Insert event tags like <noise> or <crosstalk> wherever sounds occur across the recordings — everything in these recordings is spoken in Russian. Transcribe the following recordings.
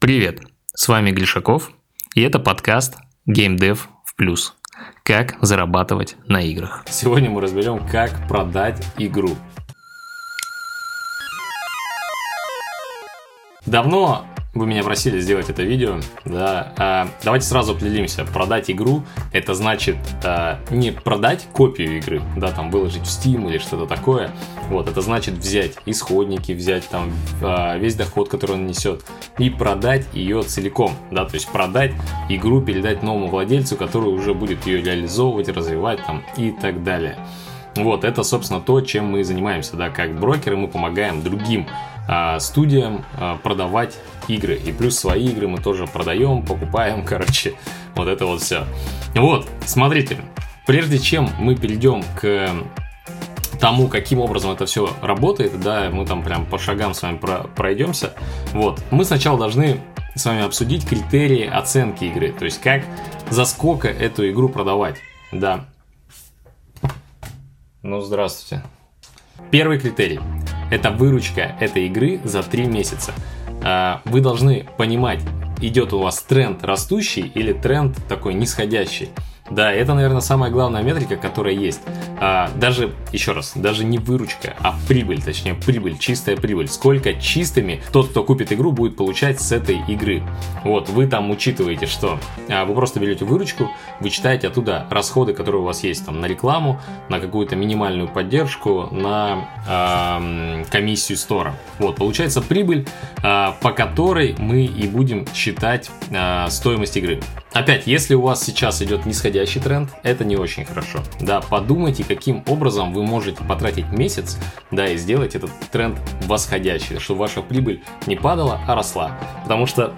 Привет, с вами Глишаков, и это подкаст Game Dev в плюс. Как зарабатывать на играх. Сегодня мы разберем, как продать игру. Давно вы меня просили сделать это видео, да. А, давайте сразу определимся. Продать игру это значит а, не продать копию игры, да, там выложить в Steam или что-то такое. Вот, это значит взять исходники, взять там а, весь доход, который он несет, и продать ее целиком, да, то есть продать игру, передать новому владельцу, который уже будет ее реализовывать, развивать там и так далее. Вот, это, собственно, то, чем мы занимаемся, да, как брокеры мы помогаем другим студиям а, продавать игры. И плюс свои игры мы тоже продаем, покупаем, <laughs> короче, вот это вот все. Вот, смотрите, прежде чем мы перейдем к тому, каким образом это все работает, да, мы там прям по шагам с вами про пройдемся, вот, мы сначала должны с вами обсудить критерии оценки игры, то есть как, за сколько эту игру продавать, да. Ну, здравствуйте. Первый критерий это выручка этой игры за 3 месяца. А, вы должны понимать, идет у вас тренд растущий или тренд такой нисходящий. Да, это, наверное, самая главная метрика, которая есть. А, даже, еще раз, даже не выручка, а прибыль, точнее прибыль, чистая прибыль. Сколько чистыми тот, кто купит игру, будет получать с этой игры. Вот, вы там учитываете, что а, вы просто берете выручку, вы читаете оттуда расходы, которые у вас есть там на рекламу, на какую-то минимальную поддержку, на а, комиссию стора. Вот, получается прибыль, а, по которой мы и будем считать а, стоимость игры. Опять, если у вас сейчас идет нисходящий тренд, это не очень хорошо. Да, подумайте, каким образом вы можете потратить месяц, да, и сделать этот тренд восходящий, чтобы ваша прибыль не падала, а росла. Потому что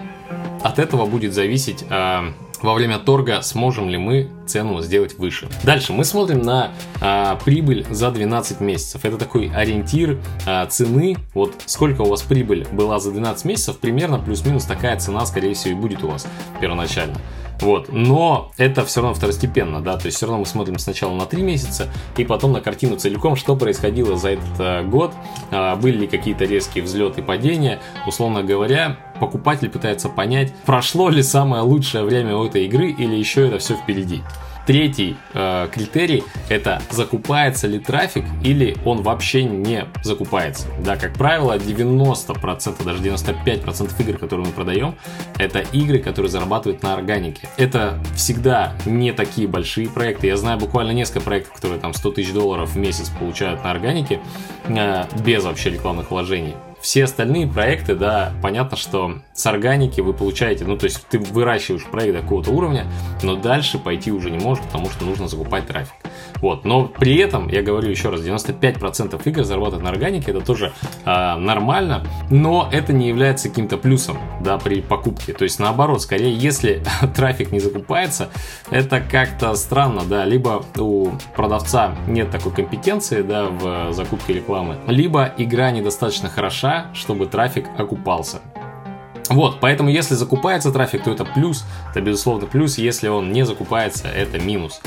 от этого будет зависеть э, во время торга, сможем ли мы цену сделать выше. Дальше мы смотрим на э, прибыль за 12 месяцев. Это такой ориентир э, цены. Вот сколько у вас прибыль была за 12 месяцев, примерно плюс-минус такая цена, скорее всего, и будет у вас первоначально. Вот. Но это все равно второстепенно, да, то есть все равно мы смотрим сначала на 3 месяца и потом на картину целиком, что происходило за этот э, год, э, были ли какие-то резкие взлеты и падения, условно говоря, покупатель пытается понять, прошло ли самое лучшее время у этой игры или еще это все впереди. Третий э, критерий это закупается ли трафик или он вообще не закупается. Да, как правило, 90%, даже 95% игр, которые мы продаем, это игры, которые зарабатывают на органике. Это всегда не такие большие проекты. Я знаю буквально несколько проектов, которые там 100 тысяч долларов в месяц получают на органике э, без вообще рекламных вложений. Все остальные проекты, да, понятно, что с органики вы получаете, ну, то есть ты выращиваешь проект до какого-то уровня, но дальше пойти уже не можешь, потому что нужно закупать трафик. Вот, но при этом, я говорю еще раз, 95% игр зарабатывать на органике, это тоже э, нормально, но это не является каким-то плюсом, да, при покупке. То есть наоборот, скорее, если <laughs> трафик не закупается, это как-то странно, да, либо у продавца нет такой компетенции, да, в закупке рекламы, либо игра недостаточно хороша, чтобы трафик окупался. Вот, поэтому если закупается трафик, то это плюс, это безусловно плюс, если он не закупается, это минус.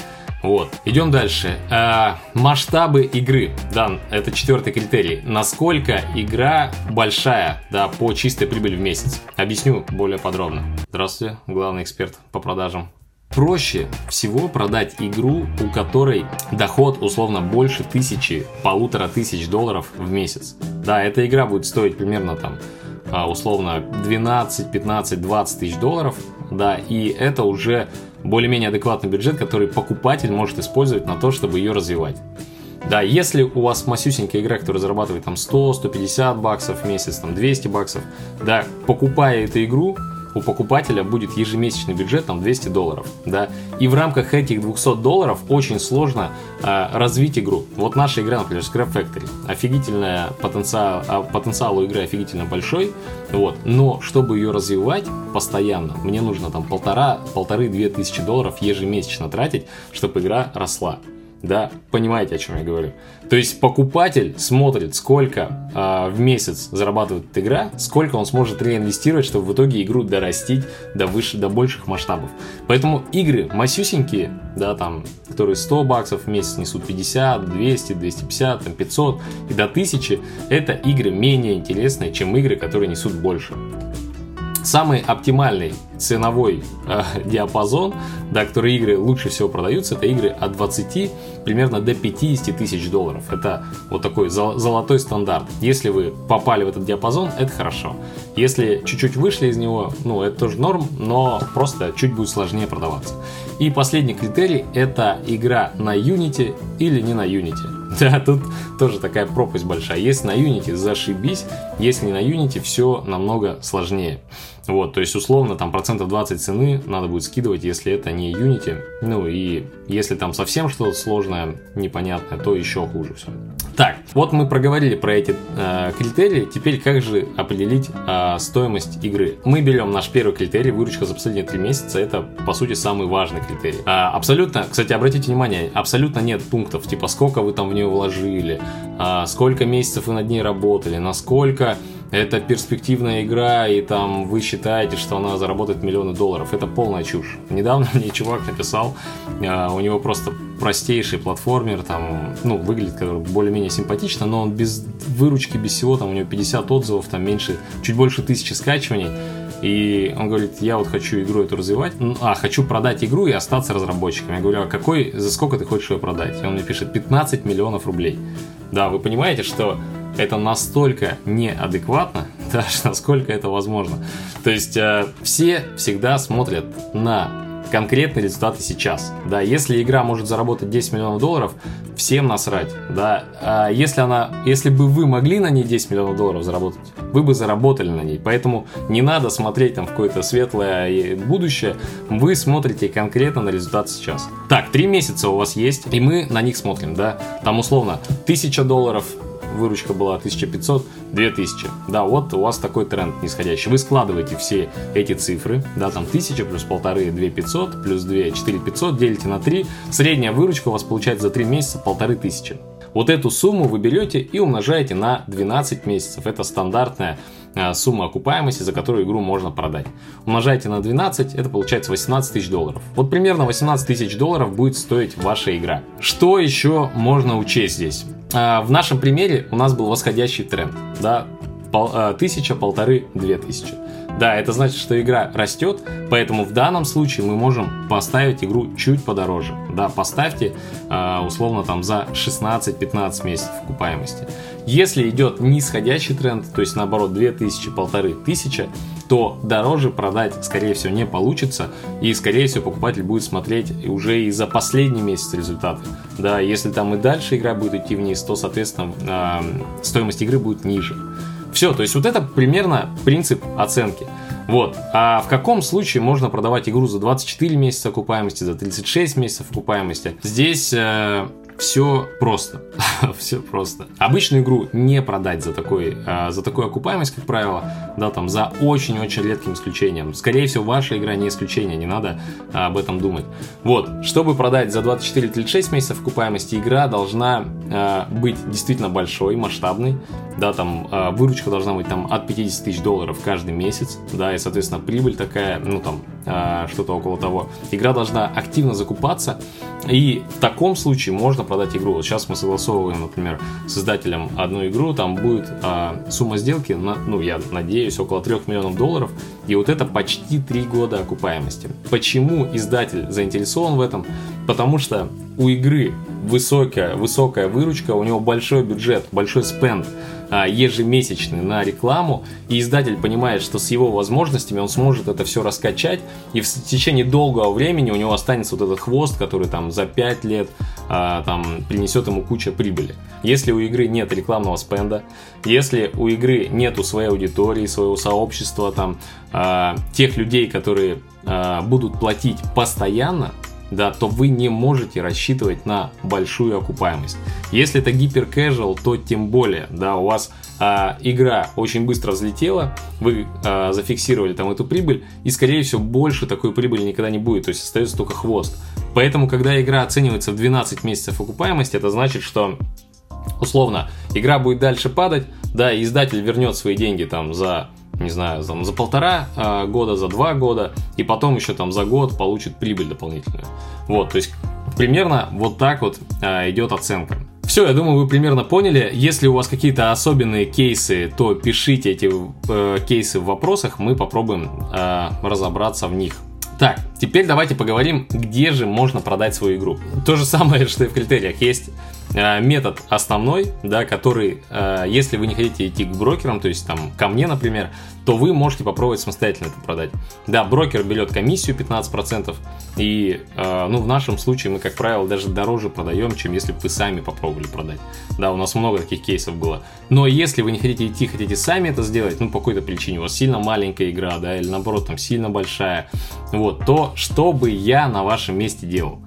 Вот. Идем дальше. А, масштабы игры. Да, это четвертый критерий. Насколько игра большая, да, по чистой прибыли в месяц. Объясню более подробно. Здравствуйте, главный эксперт по продажам. Проще всего продать игру, у которой доход условно больше тысячи, полутора тысяч долларов в месяц. Да, эта игра будет стоить примерно там а, условно 12, 15, 20 тысяч долларов, да, и это уже более-менее адекватный бюджет, который покупатель может использовать на то, чтобы ее развивать. Да, если у вас масюсенькая игра, которая зарабатывает там 100, 150 баксов в месяц, там 200 баксов, да, покупая эту игру, у покупателя будет ежемесячный бюджет там 200 долларов, да, и в рамках этих 200 долларов очень сложно э, развить игру. Вот наша игра, например, Scrap Factory, офигительная потенциал, а, потенциал у игры офигительно большой, вот, но чтобы ее развивать постоянно, мне нужно там полтора, полторы-две тысячи долларов ежемесячно тратить, чтобы игра росла. Да, понимаете, о чем я говорю. То есть покупатель смотрит, сколько э, в месяц зарабатывает игра, сколько он сможет реинвестировать, чтобы в итоге игру дорастить до выше, до больших масштабов. Поэтому игры масюсенькие, да, там, которые 100 баксов в месяц несут 50, 200, 250, там, 500 и до 1000, это игры менее интересные, чем игры, которые несут больше. Самый оптимальный ценовой э, <laughs> диапазон, да, которые игры лучше всего продаются, это игры от 20 примерно до 50 тысяч долларов. Это вот такой золотой стандарт. Если вы попали в этот диапазон, это хорошо. Если чуть-чуть вышли из него, ну, это тоже норм, но просто чуть будет сложнее продаваться. И последний критерий – это игра на Unity или не на Unity. <laughs> Да, тут тоже такая пропасть большая. Если на Unity, зашибись. Если не на Unity, все намного сложнее. Вот, то есть, условно, там процентов 20 цены надо будет скидывать, если это не Unity. Ну и если там совсем что-то сложное, непонятное, то еще хуже все. Так, вот мы проговорили про эти э, критерии. Теперь как же определить э, стоимость игры? Мы берем наш первый критерий, выручка за последние три месяца. Это, по сути, самый важный критерий. А, абсолютно, кстати, обратите внимание, абсолютно нет пунктов, типа сколько вы там в нее вложили, а, сколько месяцев вы над ней работали, насколько это перспективная игра, и там вы считаете, что она заработает миллионы долларов. Это полная чушь. Недавно <laughs> мне чувак написал, а, у него просто простейший платформер, там, ну, выглядит более-менее симпатично, но он без выручки, без всего, там у него 50 отзывов, там меньше, чуть больше тысячи скачиваний. И он говорит, я вот хочу игру эту развивать, а, хочу продать игру и остаться разработчиком. Я говорю, а какой, за сколько ты хочешь ее продать? И он мне пишет, 15 миллионов рублей. Да, вы понимаете, что это настолько неадекватно, <laughs> даже насколько это возможно. То есть э, все всегда смотрят на конкретные результаты сейчас. Да, если игра может заработать 10 миллионов долларов, всем насрать. Да, а если она, если бы вы могли на ней 10 миллионов долларов заработать, вы бы заработали на ней. Поэтому не надо смотреть там в какое-то светлое будущее. Вы смотрите конкретно на результат сейчас. Так, три месяца у вас есть, и мы на них смотрим, да. Там условно 1000 долларов, выручка была 1500, 2000. Да, вот у вас такой тренд нисходящий. Вы складываете все эти цифры, да, там 1000 плюс полторы, 2500, плюс 2, 4500, делите на 3. Средняя выручка у вас получается за 3 месяца полторы тысячи. Вот эту сумму вы берете и умножаете на 12 месяцев. Это стандартная сумма окупаемости, за которую игру можно продать. Умножайте на 12, это получается 18 тысяч долларов. Вот примерно 18 тысяч долларов будет стоить ваша игра. Что еще можно учесть здесь? А, в нашем примере у нас был восходящий тренд. Да, а, тысяча, полторы, две тысячи. Да, это значит, что игра растет, поэтому в данном случае мы можем поставить игру чуть подороже. Да, поставьте э, условно там за 16-15 месяцев окупаемости. Если идет нисходящий тренд, то есть наоборот 2000, полторы тысячи, то дороже продать, скорее всего, не получится, и, скорее всего, покупатель будет смотреть уже и за последний месяц результаты. Да, если там и дальше игра будет идти вниз, то, соответственно, стоимость игры будет ниже. Все, то есть вот это примерно принцип оценки. Вот. А в каком случае можно продавать игру за 24 месяца окупаемости, за 36 месяцев окупаемости? Здесь э, все просто. <laughs> все просто. Обычную игру не продать за такой, э, за такую окупаемость, как правило, да, там, за очень-очень редким исключением. Скорее всего, ваша игра не исключение, не надо э, об этом думать. Вот, чтобы продать за 24-36 месяцев окупаемости, игра должна э, быть действительно большой, масштабной, да, там, э, выручка должна быть там от 50 тысяч долларов каждый месяц, да, и, соответственно, прибыль такая, ну, там, э, что-то около того. Игра должна активно закупаться, и в таком случае можно продать игру. Вот сейчас мы согласовываем, например, с издателем одну игру, там будет а, сумма сделки, на, ну, я надеюсь, около 3 миллионов долларов, и вот это почти 3 года окупаемости. Почему издатель заинтересован в этом? Потому что у игры высокая, высокая выручка, у него большой бюджет, большой спенд ежемесячный на рекламу, и издатель понимает, что с его возможностями он сможет это все раскачать, и в течение долгого времени у него останется вот этот хвост, который там за 5 лет а, там принесет ему куча прибыли. Если у игры нет рекламного спенда, если у игры нету своей аудитории, своего сообщества, там, а, тех людей, которые а, будут платить постоянно, да, то вы не можете рассчитывать на большую окупаемость. Если это гипер casual, то тем более, да, у вас а, игра очень быстро взлетела, вы а, зафиксировали там эту прибыль, и скорее всего больше такой прибыли никогда не будет, то есть остается только хвост. Поэтому, когда игра оценивается в 12 месяцев окупаемости, это значит, что условно игра будет дальше падать, да, и издатель вернет свои деньги там за не знаю, там, за полтора э, года, за два года, и потом еще там за год получит прибыль дополнительную. Вот, то есть примерно вот так вот э, идет оценка. Все, я думаю, вы примерно поняли. Если у вас какие-то особенные кейсы, то пишите эти э, кейсы в вопросах, мы попробуем э, разобраться в них. Так, теперь давайте поговорим, где же можно продать свою игру. То же самое, <laughs> что и в критериях. Есть метод основной, да, который, э, если вы не хотите идти к брокерам, то есть там ко мне, например, то вы можете попробовать самостоятельно это продать. Да, брокер берет комиссию 15%, и, э, ну, в нашем случае мы, как правило, даже дороже продаем, чем если бы вы сами попробовали продать. Да, у нас много таких кейсов было. Но если вы не хотите идти, хотите сами это сделать, ну, по какой-то причине, у вас сильно маленькая игра, да, или наоборот, там сильно большая, вот, то что бы я на вашем месте делал?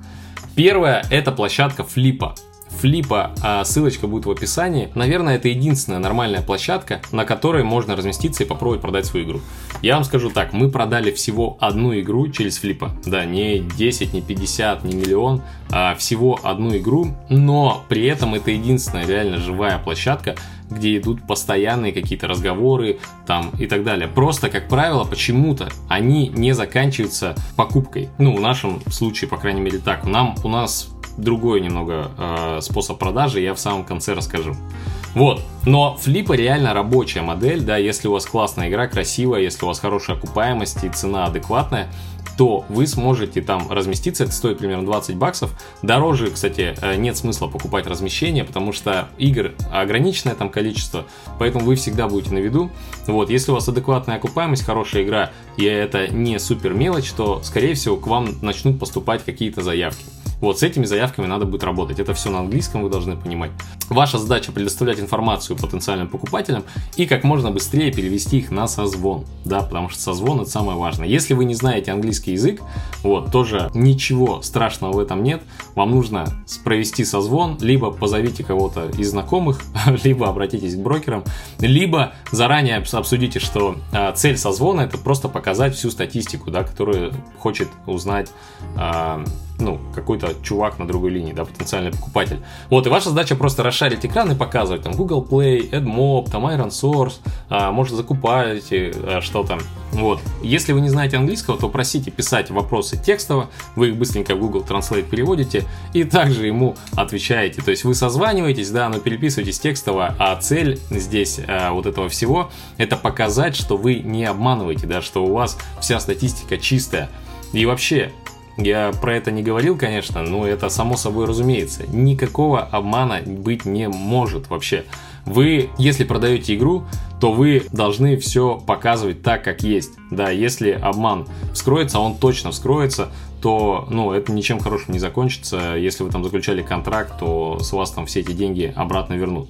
Первое, это площадка флипа флипа, а ссылочка будет в описании. Наверное, это единственная нормальная площадка, на которой можно разместиться и попробовать продать свою игру. Я вам скажу так, мы продали всего одну игру через флипа. Да, не 10, не 50, не миллион, а всего одну игру, но при этом это единственная реально живая площадка, где идут постоянные какие-то разговоры там и так далее. Просто, как правило, почему-то они не заканчиваются покупкой. Ну, в нашем случае, по крайней мере, так. Нам, у нас другой немного э, способ продажи, я в самом конце расскажу. Вот, но флипа реально рабочая модель, да, если у вас классная игра, красивая, если у вас хорошая окупаемость и цена адекватная, то вы сможете там разместиться, это стоит примерно 20 баксов. Дороже, кстати, э, нет смысла покупать размещение, потому что игр ограниченное там количество, поэтому вы всегда будете на виду. Вот, если у вас адекватная окупаемость, хорошая игра, и это не супер мелочь, то, скорее всего, к вам начнут поступать какие-то заявки. Вот с этими заявками надо будет работать. Это все на английском вы должны понимать. Ваша задача предоставлять информацию потенциальным покупателям и как можно быстрее перевести их на созвон. Да, потому что созвон это самое важное. Если вы не знаете английский язык, вот, тоже ничего страшного в этом нет. Вам нужно провести созвон, либо позовите кого-то из знакомых, <laughs> либо обратитесь к брокерам, либо заранее обсудите, что э, цель созвона это просто показать всю статистику, да, которую хочет узнать э, ну, какой-то чувак на другой линии, да, потенциальный покупатель. Вот, и ваша задача просто расшарить экран и показывать там Google Play, AdMob, там Iron Source, а, может закупаете а, что-то. Вот. Если вы не знаете английского, то просите писать вопросы текстово, вы их быстренько в Google Translate переводите и также ему отвечаете. То есть вы созваниваетесь, да, но переписываетесь текстово, а цель здесь а, вот этого всего это показать, что вы не обманываете, да, что у вас вся статистика чистая. И вообще, я про это не говорил, конечно, но это само собой разумеется. Никакого обмана быть не может вообще. Вы, если продаете игру, то вы должны все показывать так, как есть. Да, если обман вскроется, он точно вскроется, то, ну, это ничем хорошим не закончится. Если вы там заключали контракт, то с вас там все эти деньги обратно вернут.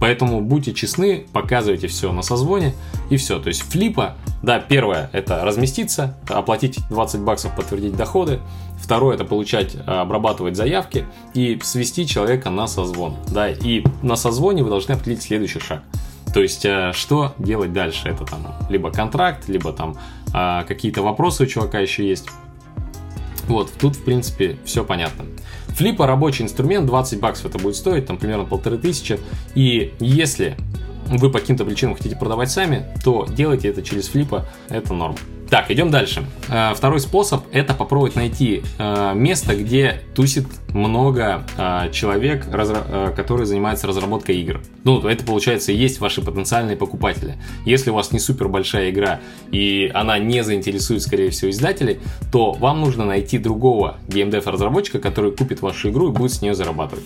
Поэтому будьте честны, показывайте все на созвоне и все. То есть флипа, да, первое это разместиться, оплатить 20 баксов, подтвердить доходы. Второе это получать, а, обрабатывать заявки и свести человека на созвон. Да, и на созвоне вы должны определить следующий шаг. То есть, а, что делать дальше? Это там либо контракт, либо там а, какие-то вопросы у чувака еще есть. Вот, тут, в принципе, все понятно. Флипа рабочий инструмент, 20 баксов это будет стоить, там примерно полторы тысячи. И если вы по каким-то причинам хотите продавать сами, то делайте это через флипа, это норм. Так, идем дальше. Э, второй способ это попробовать найти э, место, где тусит много э, человек, которые занимаются разработкой игр. Ну, это получается и есть ваши потенциальные покупатели. Если у вас не супер большая игра и она не заинтересует, скорее всего, издателей, то вам нужно найти другого геймдев разработчика, который купит вашу игру и будет с нее зарабатывать.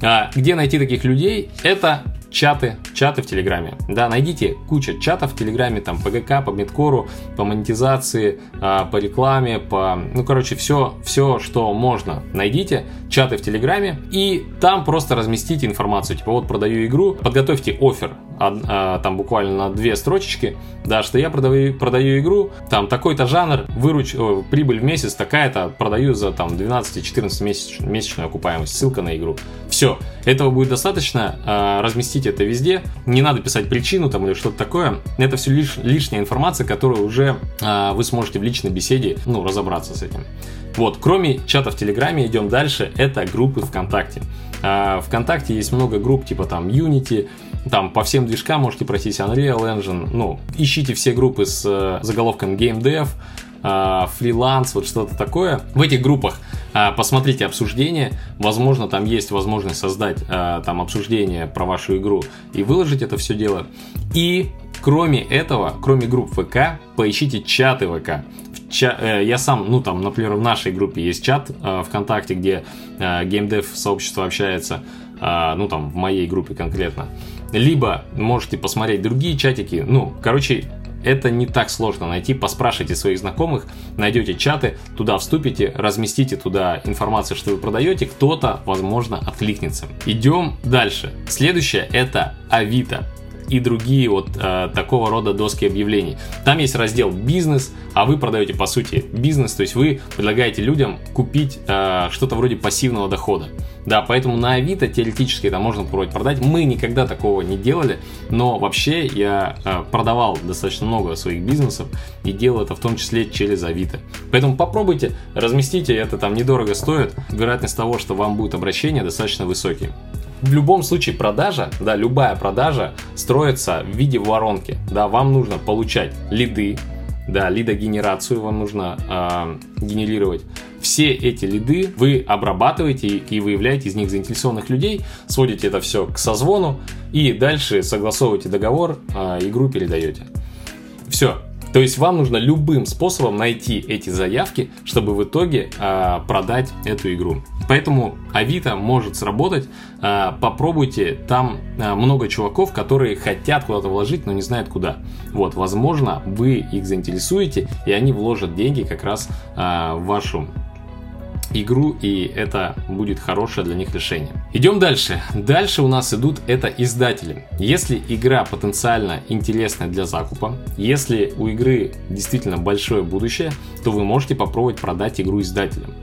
А где найти таких людей? Это чаты, чаты в Телеграме. Да, найдите куча чатов в Телеграме, там, по ГК, по Медкору, по монетизации, а, по рекламе, по, ну, короче, все, все, что можно, найдите чаты в Телеграме и там просто разместите информацию, типа, вот продаю игру, подготовьте офер, а, там буквально на две строчечки, да, что я продаю, продаю игру, там такой-то жанр, выруч, о, прибыль в месяц такая-то, продаю за там 12-14 месяч, месячную окупаемость, ссылка на игру. Все, этого будет достаточно, а, разместить это везде, не надо писать причину там или что-то такое, это все лишь, лишняя информация, которую уже а, вы сможете в личной беседе, ну, разобраться с этим. Вот, кроме чата в Телеграме, идем дальше, это группы ВКонтакте. А, ВКонтакте есть много групп, типа там Unity, там по всем движкам можете пройтись Unreal Engine, ну, ищите все группы с э, заголовком Game Dev, э, фриланс, вот что-то такое. В этих группах А, посмотрите обсуждение, возможно, там есть возможность создать а, там обсуждение про вашу игру и выложить это все дело. И кроме этого, кроме групп ВК, поищите чаты ВК. Ча- э, я сам, ну там, например, в нашей группе есть чат ВКонтакте, где геймдев сообщество общается, ну там в моей группе конкретно. Либо можете посмотреть другие чатики. Ну, короче, это не так сложно найти. Поспрашивайте своих знакомых, найдете чаты, туда вступите, разместите туда информацию, что вы продаете. Кто-то, возможно, откликнется. Идем дальше. Следующее это Авито и другие вот э, такого рода доски объявлений. Там есть раздел бизнес, а вы продаете по сути бизнес, то есть вы предлагаете людям купить э, что-то вроде пассивного дохода. Да, поэтому на Авито теоретически это можно попробовать продать. Мы никогда такого не делали, но вообще я э, продавал достаточно много своих бизнесов и делал это в том числе через Авито. Поэтому попробуйте, разместите, это там недорого стоит. Вероятность того, что вам будет обращение, достаточно высокий в любом случае продажа, да, любая продажа строится в виде воронки. Да, вам нужно получать лиды, да, лидогенерацию вам нужно э, генерировать. Все эти лиды вы обрабатываете и выявляете из них заинтересованных людей, сводите это все к созвону и дальше согласовываете договор, э, игру передаете. Все, то есть вам нужно любым способом найти эти заявки, чтобы в итоге э, продать эту игру. Поэтому Авито может сработать. Э, попробуйте. Там э, много чуваков, которые хотят куда-то вложить, но не знают куда. Вот, возможно, вы их заинтересуете, и они вложат деньги как раз э, в вашу игру, и это будет хорошее для них решение. Идем дальше. Дальше у нас идут это издатели. Если игра потенциально интересная для закупа, если у игры действительно большое будущее, то вы можете попробовать продать игру издателям.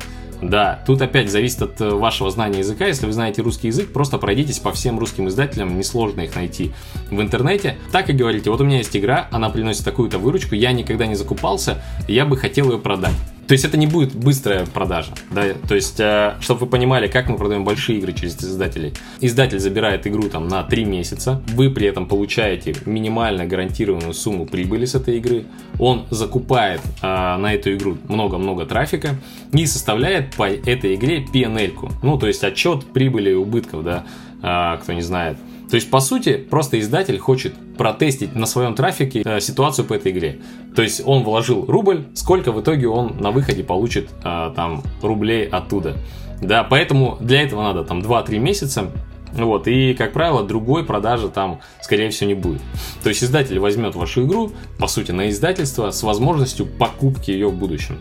Да, тут опять зависит от э, вашего знания языка. Если вы знаете русский язык, просто пройдитесь по всем русским издателям, несложно их найти в интернете. Так и говорите, вот у меня есть игра, она приносит такую-то выручку, я никогда не закупался, я бы хотел ее продать. То есть это не будет быстрая продажа. Да? То есть, э, чтобы вы понимали, как мы продаем большие игры через издателей. Издатель забирает игру там на 3 месяца, вы при этом получаете минимально гарантированную сумму прибыли с этой игры, он закупает э, на эту игру много-много трафика и составляет по этой игре PNL-ку. Ну, то есть отчет прибыли и убытков, да, э, кто не знает. То есть, по сути, просто издатель хочет протестить на своем трафике э, ситуацию по этой игре. То есть, он вложил рубль, сколько в итоге он на выходе получит э, там рублей оттуда. Да, поэтому для этого надо там 2-3 месяца вот, и, как правило, другой продажи там, скорее всего, не будет. То есть издатель возьмет вашу игру, по сути, на издательство с возможностью покупки ее в будущем.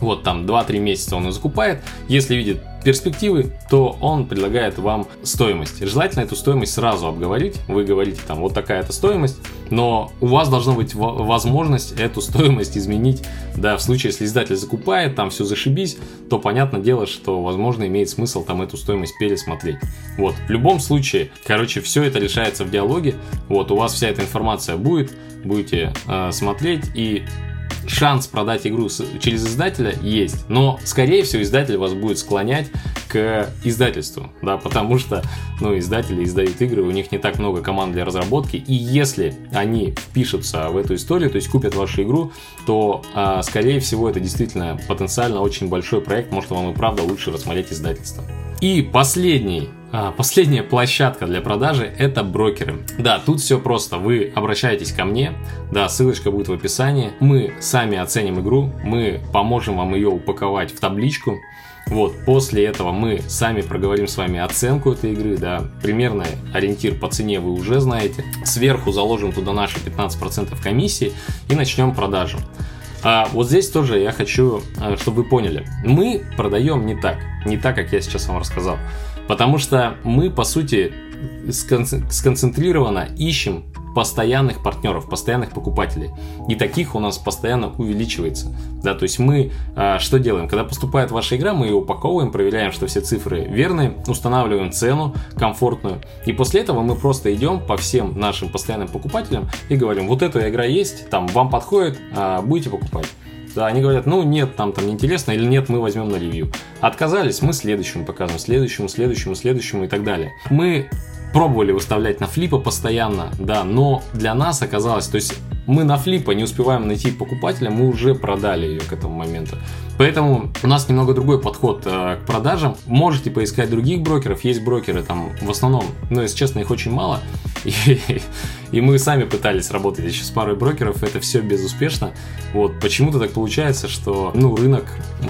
Вот там 2-3 месяца он ее закупает. Если видит перспективы, то он предлагает вам стоимость. Желательно эту стоимость сразу обговорить. Вы говорите там вот такая-то стоимость, но у вас должна быть возможность эту стоимость изменить. Да, в случае, если издатель закупает, там все зашибись, то понятное дело, что возможно имеет смысл там эту стоимость пересмотреть. Вот, в любом случае, короче, все это решается в диалоге. Вот, у вас вся эта информация будет, будете э, смотреть и шанс продать игру через издателя есть, но, скорее всего, издатель вас будет склонять к издательству, да, потому что, ну, издатели издают игры, у них не так много команд для разработки, и если они впишутся в эту историю, то есть купят вашу игру, то, а, скорее всего, это действительно потенциально очень большой проект, может, вам и правда лучше рассмотреть издательство. И последний последняя площадка для продажи это брокеры. Да, тут все просто. Вы обращаетесь ко мне, да, ссылочка будет в описании. Мы сами оценим игру, мы поможем вам ее упаковать в табличку. Вот, после этого мы сами проговорим с вами оценку этой игры, да, примерный ориентир по цене вы уже знаете. Сверху заложим туда наши 15% комиссии и начнем продажу. А вот здесь тоже я хочу, а, чтобы вы поняли. Мы продаем не так, не так, как я сейчас вам рассказал. Потому что мы, по сути, сконцентрированно ищем постоянных партнеров, постоянных покупателей. И таких у нас постоянно увеличивается. Да, то есть мы а, что делаем? Когда поступает ваша игра, мы ее упаковываем, проверяем, что все цифры верные, устанавливаем цену комфортную. И после этого мы просто идем по всем нашим постоянным покупателям и говорим, вот эта игра есть, там вам подходит, а, будете покупать. Да, они говорят, ну нет, там там неинтересно, или нет, мы возьмем на ревью. Отказались, мы следующему показываем, следующему, следующему, следующему и так далее. Мы пробовали выставлять на флипы постоянно, да, но для нас оказалось, то есть мы на флипа не успеваем найти покупателя, мы уже продали ее к этому моменту. Поэтому у нас немного другой подход э, к продажам. Можете поискать других брокеров, есть брокеры там в основном, но если честно, их очень мало. <laughs> И, и мы сами пытались работать еще с парой брокеров, это все безуспешно. Вот почему-то так получается, что ну, рынок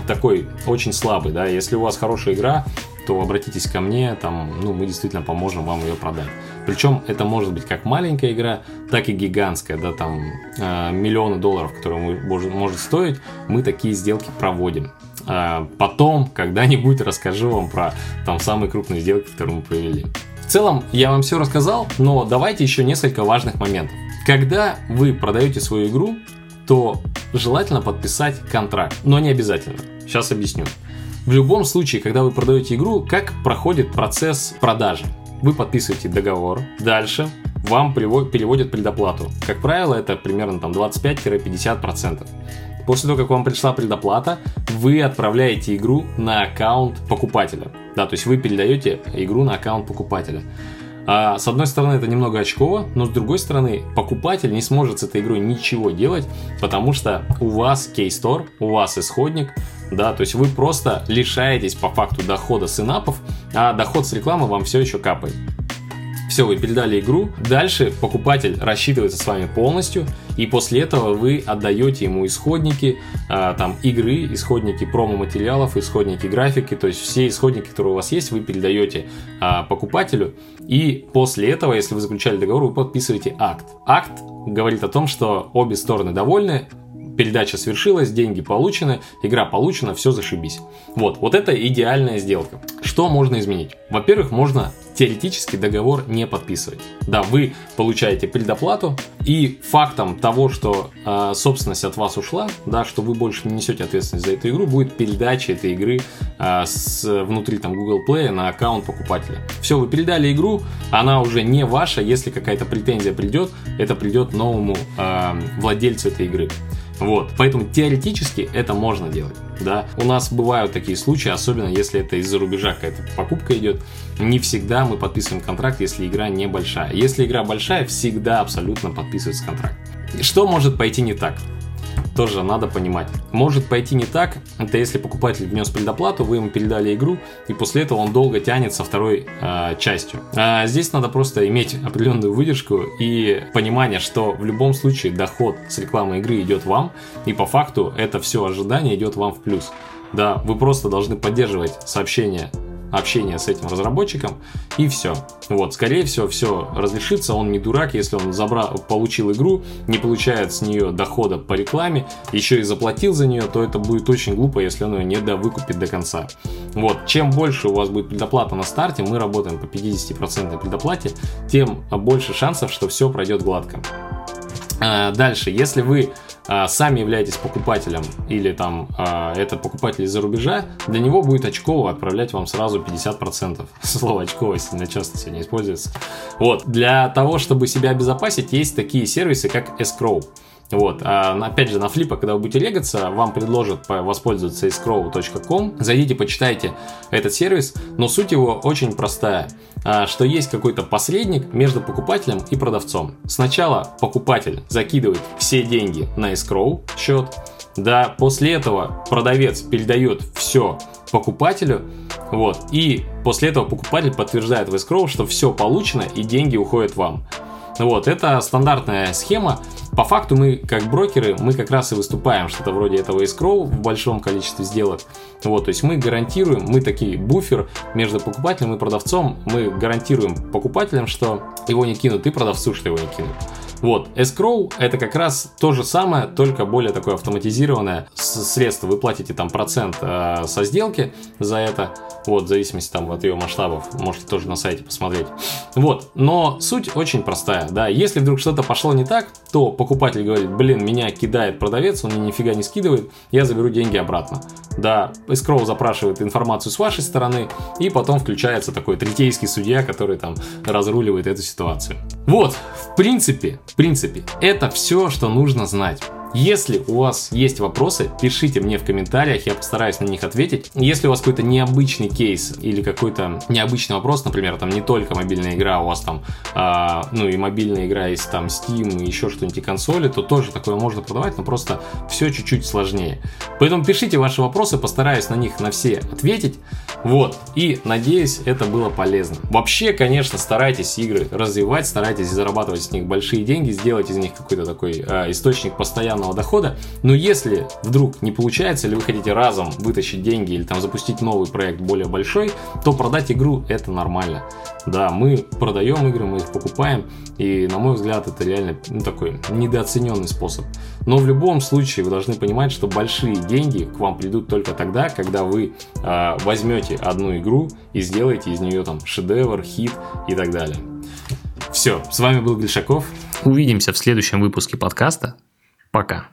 такой очень слабый, да. Если у вас хорошая игра, то обратитесь ко мне, там, ну, мы действительно поможем вам ее продать. Причем это может быть как маленькая игра, так и гигантская, да, там, э, миллионы долларов, которые может, может стоить, мы такие сделки проводим. Э, потом, когда-нибудь расскажу вам про там самые крупные сделки, которые мы провели. В целом, я вам все рассказал, но давайте еще несколько важных моментов. Когда вы продаете свою игру, то желательно подписать контракт, но не обязательно. Сейчас объясню. В любом случае, когда вы продаете игру, как проходит процесс продажи? Вы подписываете договор, дальше вам переводят предоплату. Как правило, это примерно там 25-50%. После того, как вам пришла предоплата, вы отправляете игру на аккаунт покупателя. Да, то есть вы передаете игру на аккаунт покупателя. А, с одной стороны, это немного очково, но с другой стороны, покупатель не сможет с этой игрой ничего делать, потому что у вас кейстор, у вас исходник, да, то есть вы просто лишаетесь по факту дохода с инапов, а доход с рекламы вам все еще капает. Все, вы передали игру. Дальше покупатель рассчитывается с вами полностью, и после этого вы отдаете ему исходники э, там игры, исходники промо-материалов, исходники графики, то есть все исходники, которые у вас есть, вы передаете э, покупателю, и после этого, если вы заключали договор, вы подписываете акт. Акт говорит о том, что обе стороны довольны, передача свершилась, деньги получены, игра получена, все зашибись. Вот, вот это идеальная сделка. Что можно изменить? Во-первых, можно теоретически договор не подписывать. Да, вы получаете предоплату, и фактом того, что э, собственность от вас ушла, да, что вы больше не несете ответственность за эту игру, будет передача этой игры э, с, внутри там Google Play на аккаунт покупателя. Все, вы передали игру, она уже не ваша, если какая-то претензия придет, это придет новому э, владельцу этой игры. Вот, поэтому теоретически это можно делать, да. У нас бывают такие случаи, особенно если это из-за рубежа какая-то покупка идет. Не всегда мы подписываем контракт, если игра небольшая. Если игра большая, всегда абсолютно подписывается контракт. Что может пойти не так? Тоже надо понимать. Может пойти не так, это если покупатель внес предоплату, вы ему передали игру, и после этого он долго тянет со второй э, частью. А здесь надо просто иметь определенную выдержку и понимание, что в любом случае доход с рекламы игры идет вам, и по факту это все ожидание идет вам в плюс. Да, вы просто должны поддерживать сообщения общение с этим разработчиком, и все. Вот, скорее всего, все разрешится, он не дурак, если он забрал, получил игру, не получает с нее дохода по рекламе, еще и заплатил за нее, то это будет очень глупо, если он ее не довыкупит до конца. Вот, чем больше у вас будет предоплата на старте, мы работаем по 50% предоплате, тем больше шансов, что все пройдет гладко. А, дальше, если вы а, сами являетесь покупателем или там а, это покупатель из-за рубежа, для него будет очково отправлять вам сразу 50%. <laughs> Слово очково сильно часто сегодня используется. Вот, для того, чтобы себя обезопасить, есть такие сервисы, как Escrow. Вот. А, опять же, на флипа, когда вы будете регаться, вам предложат воспользоваться escrow.com. Зайдите, почитайте этот сервис, но суть его очень простая, что есть какой-то посредник между покупателем и продавцом. Сначала покупатель закидывает все деньги на escrow счет, да, после этого продавец передает все покупателю, вот, и после этого покупатель подтверждает в escrow, что все получено и деньги уходят вам. Вот, это стандартная схема. По факту мы, как брокеры, мы как раз и выступаем что-то вроде этого escrow в большом количестве сделок. Вот, то есть мы гарантируем, мы такие буфер между покупателем и продавцом, мы гарантируем покупателям, что его не кинут, и продавцу, что его не кинут. Вот, escrow это как раз то же самое, только более такое автоматизированное средство. Вы платите там процент э, со сделки за это, вот, в зависимости там от ее масштабов, можете тоже на сайте посмотреть. Вот, но суть очень простая, да, если вдруг что-то пошло не так, то покупатель говорит, блин, меня кидает продавец, он мне нифига не скидывает, я заберу деньги обратно. Да, escrow запрашивает информацию с вашей стороны, и потом включается такой третейский судья, который там разруливает эту ситуацию. Вот, в принципе, в принципе, это все, что нужно знать. Если у вас есть вопросы, пишите мне в комментариях, я постараюсь на них ответить. Если у вас какой-то необычный кейс или какой-то необычный вопрос, например, там не только мобильная игра, у вас там, э, ну и мобильная игра есть там Steam и еще что-нибудь и консоли, то тоже такое можно продавать, но просто все чуть-чуть сложнее. Поэтому пишите ваши вопросы, постараюсь на них на все ответить. Вот, и надеюсь, это было полезно. Вообще, конечно, старайтесь игры развивать, старайтесь зарабатывать с них большие деньги, сделать из них какой-то такой э, источник постоянного дохода. Но если вдруг не получается, или вы хотите разом вытащить деньги или там запустить новый проект более большой, то продать игру это нормально. Да, мы продаем игры, мы их покупаем, и на мой взгляд это реально ну, такой недооцененный способ. Но в любом случае вы должны понимать, что большие деньги к вам придут только тогда, когда вы э, возьмете одну игру и сделаете из нее там шедевр, хит и так далее. Все, с вами был Гришаков. Увидимся в следующем выпуске подкаста. Пока.